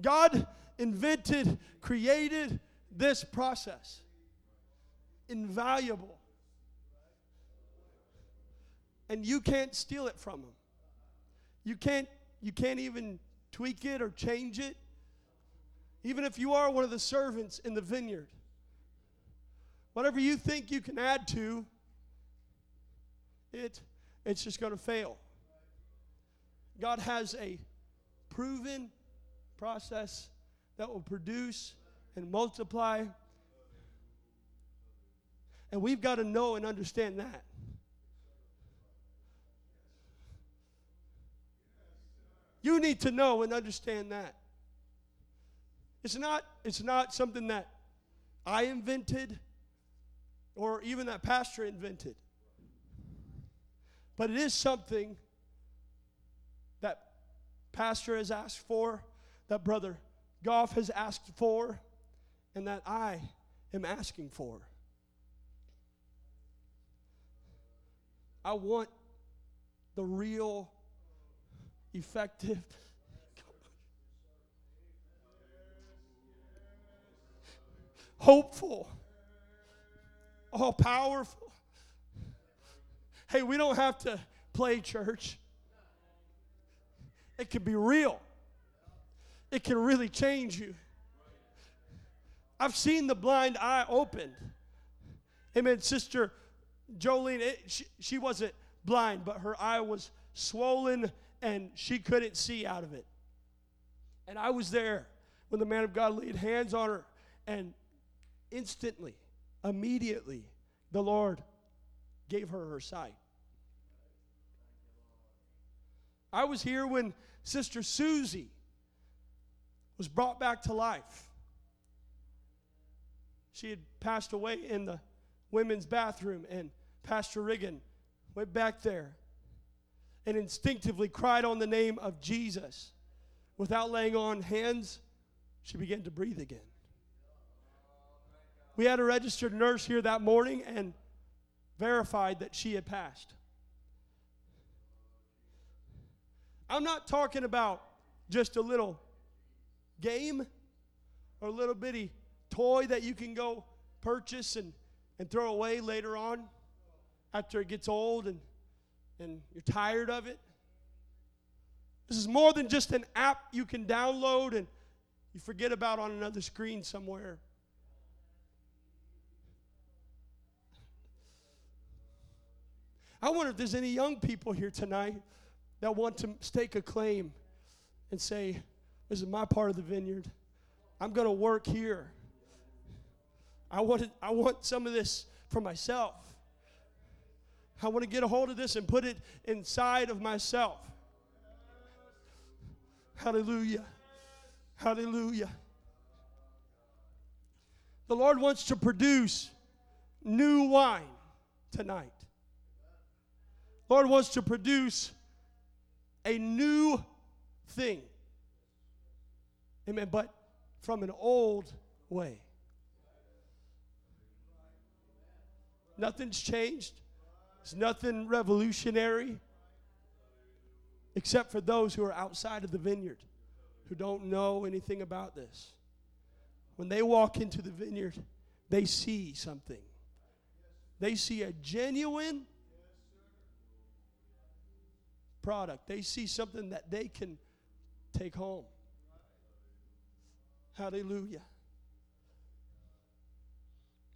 God invented, created this process. Invaluable and you can't steal it from them. You can't you can't even tweak it or change it. Even if you are one of the servants in the vineyard. Whatever you think you can add to it it's just going to fail. God has a proven process that will produce and multiply. And we've got to know and understand that. Need to know and understand that. It's not, it's not something that I invented or even that pastor invented. But it is something that pastor has asked for, that brother Goff has asked for, and that I am asking for. I want the real, effective, hopeful, all powerful. Hey, we don't have to play church. It can be real. It can really change you. I've seen the blind eye opened. Amen. Sister Jolene, it, she, she wasn't blind, but her eye was swollen and she couldn't see out of it. And I was there when the man of God laid hands on her, and instantly, immediately, the Lord gave her her sight. I was here when Sister Susie was brought back to life. She had passed away in the women's bathroom, and Pastor Riggin went back there and instinctively cried on the name of Jesus. Without laying on hands, she began to breathe again. We had a registered nurse here that morning and verified that she had passed. I'm not talking about just a little game or a little bitty toy that you can go purchase and, and throw away later on after it gets old and, and you're tired of it. This is more than just an app you can download and you forget about on another screen somewhere. I wonder if there's any young people here tonight that want to stake a claim and say, This is my part of the vineyard. I'm going to work here. I want, I want some of this for myself. I want to get a hold of this and put it inside of myself. Hallelujah. Hallelujah. The Lord wants to produce new wine tonight. Lord wants to produce a new thing. Amen. But from an old way. Nothing's changed. It's nothing revolutionary except for those who are outside of the vineyard who don't know anything about this. When they walk into the vineyard, they see something. They see a genuine product. They see something that they can take home. Hallelujah.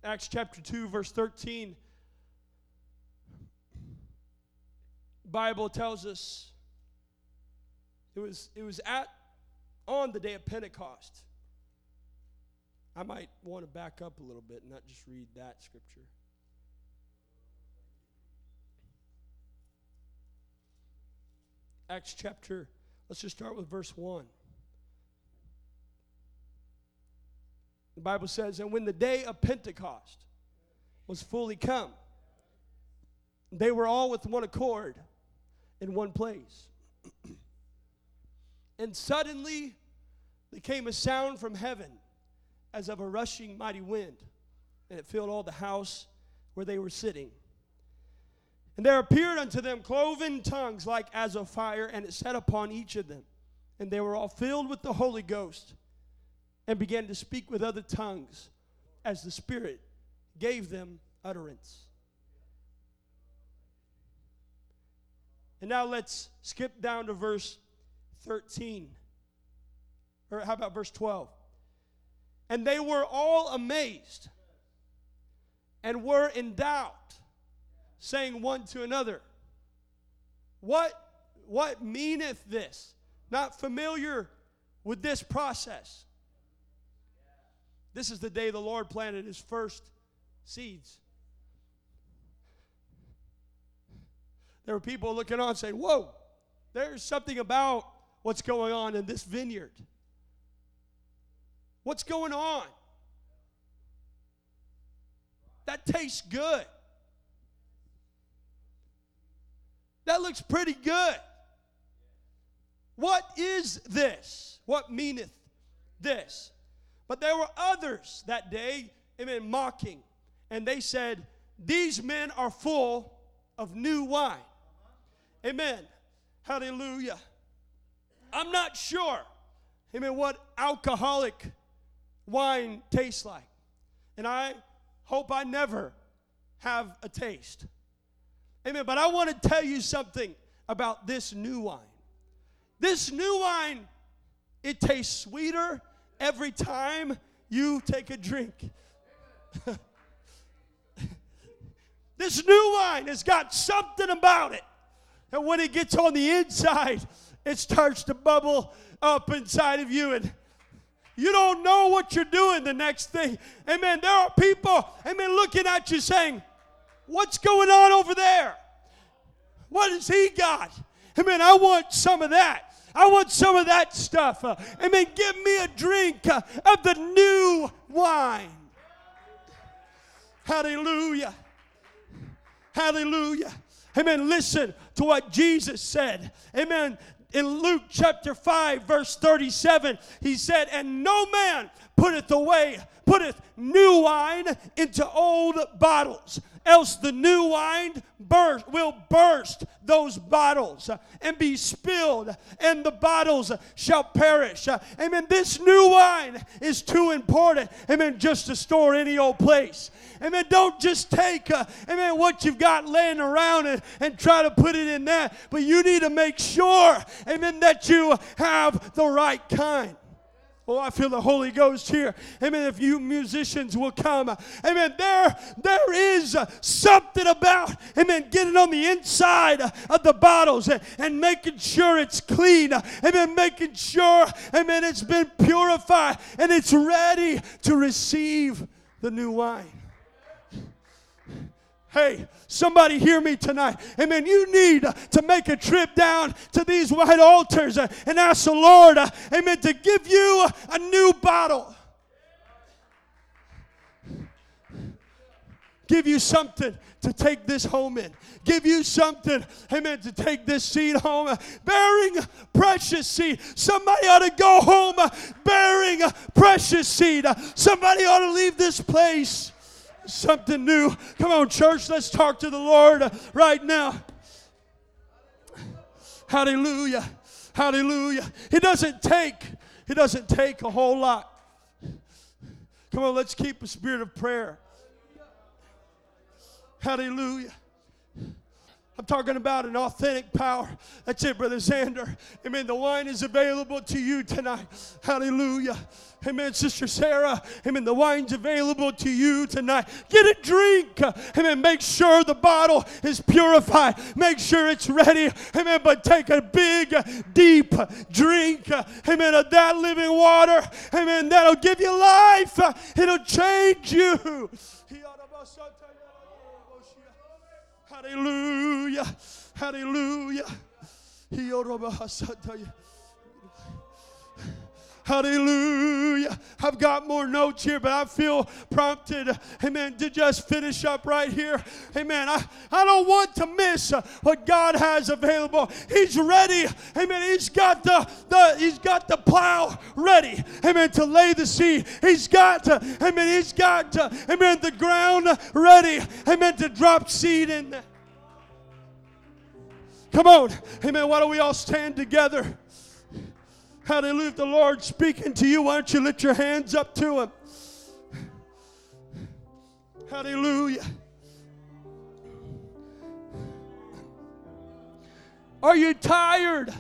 Acts chapter 2, verse 13. Bible tells us it was, it was at on the day of Pentecost. I might want to back up a little bit and not just read that scripture. Acts chapter, let's just start with verse 1. The Bible says, And when the day of Pentecost was fully come, they were all with one accord in one place. and suddenly there came a sound from heaven as of a rushing mighty wind, and it filled all the house where they were sitting. And there appeared unto them cloven tongues like as of fire, and it sat upon each of them. And they were all filled with the Holy Ghost and began to speak with other tongues as the Spirit gave them utterance. And now let's skip down to verse 13. Or how about verse 12? And they were all amazed and were in doubt, saying one to another, What, what meaneth this? Not familiar with this process. This is the day the Lord planted his first seeds. There were people looking on saying, Whoa, there's something about what's going on in this vineyard. What's going on? That tastes good. That looks pretty good. What is this? What meaneth this? But there were others that day, amen, mocking. And they said, These men are full of new wine. Amen. Hallelujah. I'm not sure, amen, what alcoholic wine tastes like. And I hope I never have a taste. Amen. But I want to tell you something about this new wine. This new wine, it tastes sweeter every time you take a drink. [laughs] this new wine has got something about it. And when it gets on the inside, it starts to bubble up inside of you and you don't know what you're doing the next thing. Amen. There are people, amen, looking at you saying, What's going on over there? What has he got? Amen. I want some of that. I want some of that stuff. Uh, amen. Give me a drink uh, of the new wine. Hallelujah. Hallelujah. Amen. Listen to what Jesus said. Amen. In Luke chapter 5, verse 37, he said, And no man putteth away, putteth new wine into old bottles else the new wine burst, will burst those bottles and be spilled, and the bottles shall perish. Amen. This new wine is too important, amen, just to store any old place. Amen. Don't just take, uh, amen, what you've got laying around and, and try to put it in there, but you need to make sure, amen, that you have the right kind. Oh, I feel the Holy Ghost here. Amen. If you musicians will come. Amen. There, there is something about, amen, getting on the inside of the bottles and, and making sure it's clean. Amen. Making sure, amen, it's been purified and it's ready to receive the new wine. Hey, somebody hear me tonight. Amen. You need to make a trip down to these white altars and ask the Lord, amen, to give you a new bottle. Give you something to take this home in. Give you something, amen, to take this seed home. Bearing precious seed. Somebody ought to go home bearing precious seed. Somebody ought to leave this place something new. Come on, church, let's talk to the Lord right now. Hallelujah. Hallelujah. It doesn't take, it doesn't take a whole lot. Come on, let's keep a spirit of prayer. Hallelujah. I'm talking about an authentic power. That's it, Brother Xander. Amen. The wine is available to you tonight. Hallelujah. Amen, Sister Sarah. Amen. The wine's available to you tonight. Get a drink. Amen. Make sure the bottle is purified. Make sure it's ready. Amen. But take a big, deep drink. Amen. Of that living water. Amen. That'll give you life. It'll change you. Hallelujah. Hallelujah. Hallelujah. I've got more notes here, but I feel prompted, amen, to just finish up right here. Amen. I, I don't want to miss what God has available. He's ready. Amen. He's got the, the he's got the plow ready. Amen. To lay the seed. He's got, amen, he's got, amen, the ground ready. Amen. To drop seed in there. Come on. Amen. Why don't we all stand together? Hallelujah. If the Lord's speaking to you, why don't you lift your hands up to Him? Hallelujah. Are you tired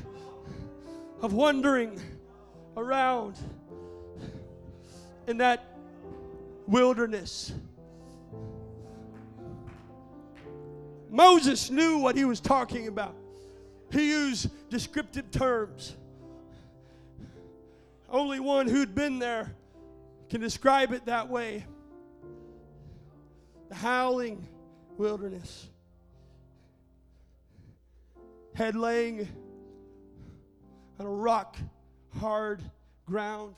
of wandering around in that wilderness? Moses knew what he was talking about. He used descriptive terms. Only one who'd been there can describe it that way. The howling wilderness. Head laying on a rock hard ground.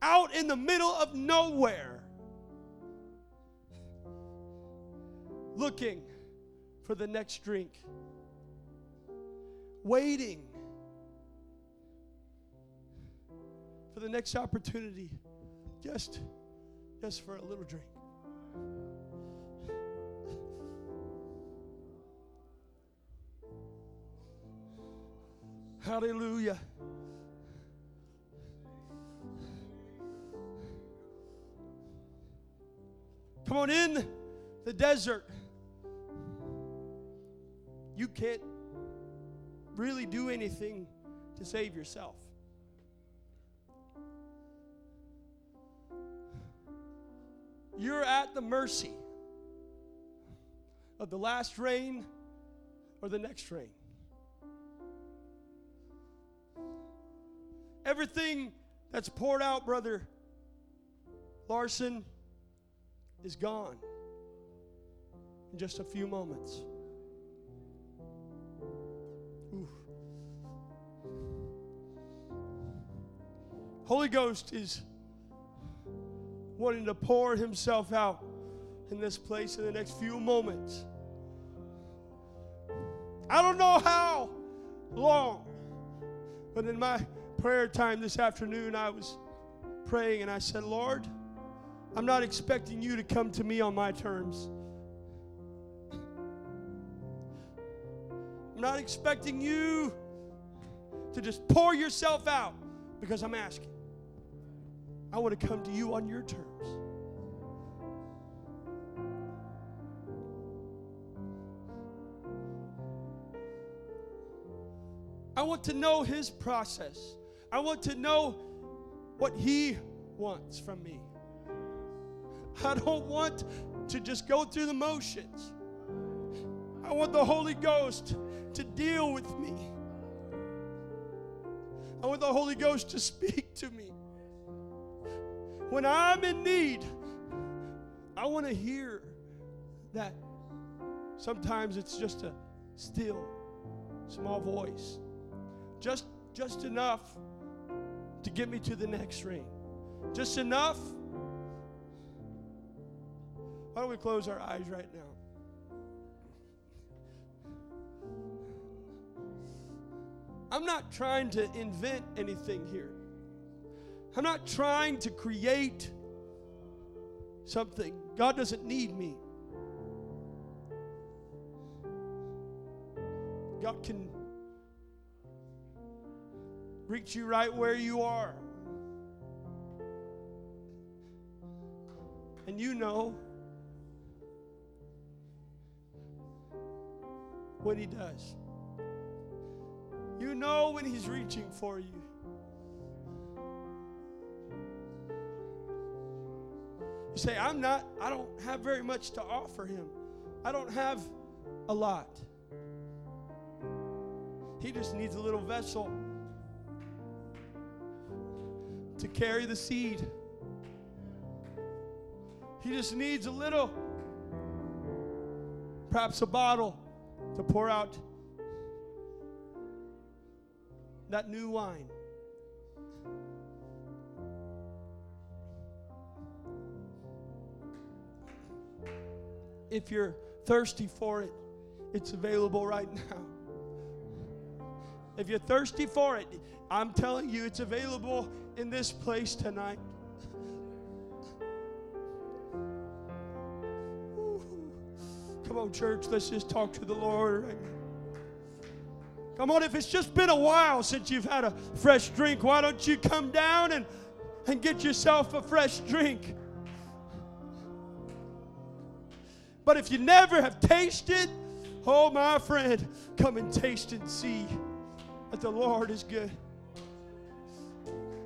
Out in the middle of nowhere, looking for the next drink, waiting for the next opportunity just just for a little drink. Hallelujah. Come on in the desert. You can't really do anything to save yourself. You're at the mercy of the last rain or the next rain. Everything that's poured out, brother Larson, is gone in just a few moments. Ooh. Holy Ghost is wanting to pour himself out in this place in the next few moments. I don't know how long, but in my prayer time this afternoon, I was praying and I said, Lord, I'm not expecting you to come to me on my terms. I'm not expecting you to just pour yourself out because I'm asking. I want to come to you on your terms. I want to know his process. I want to know what he wants from me. I don't want to just go through the motions. I want the Holy Ghost to deal with me. I want the Holy Ghost to speak to me. When I'm in need, I want to hear that sometimes it's just a still, small voice. Just, just enough to get me to the next ring. Just enough. Why don't we close our eyes right now? I'm not trying to invent anything here. I'm not trying to create something. God doesn't need me. God can reach you right where you are. And you know what He does. You know when He's reaching for you. You say, I'm not, I don't have very much to offer him. I don't have a lot. He just needs a little vessel to carry the seed. He just needs a little, perhaps a bottle to pour out that new wine. if you're thirsty for it, it's available right now. If you're thirsty for it, I'm telling you, it's available in this place tonight. Come on, church, let's just talk to the Lord right Come on, if it's just been a while since you've had a fresh drink, why don't you come down and, and get yourself a fresh drink? But if you never have tasted, oh, my friend, come and taste and see that the Lord is good.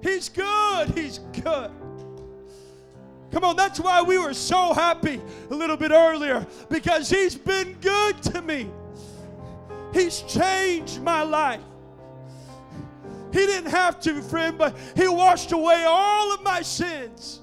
He's good. He's good. Come on, that's why we were so happy a little bit earlier because He's been good to me. He's changed my life. He didn't have to, friend, but He washed away all of my sins.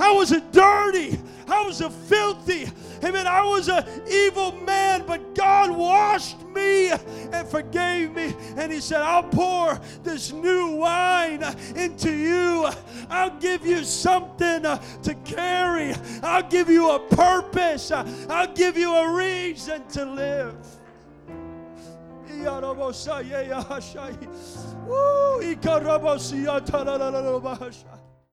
I was a dirty. I was a filthy. Amen. I was an evil man, but God washed me and forgave me. And He said, I'll pour this new wine into you. I'll give you something uh, to carry. I'll give you a purpose. I'll give you a reason to live. Woo!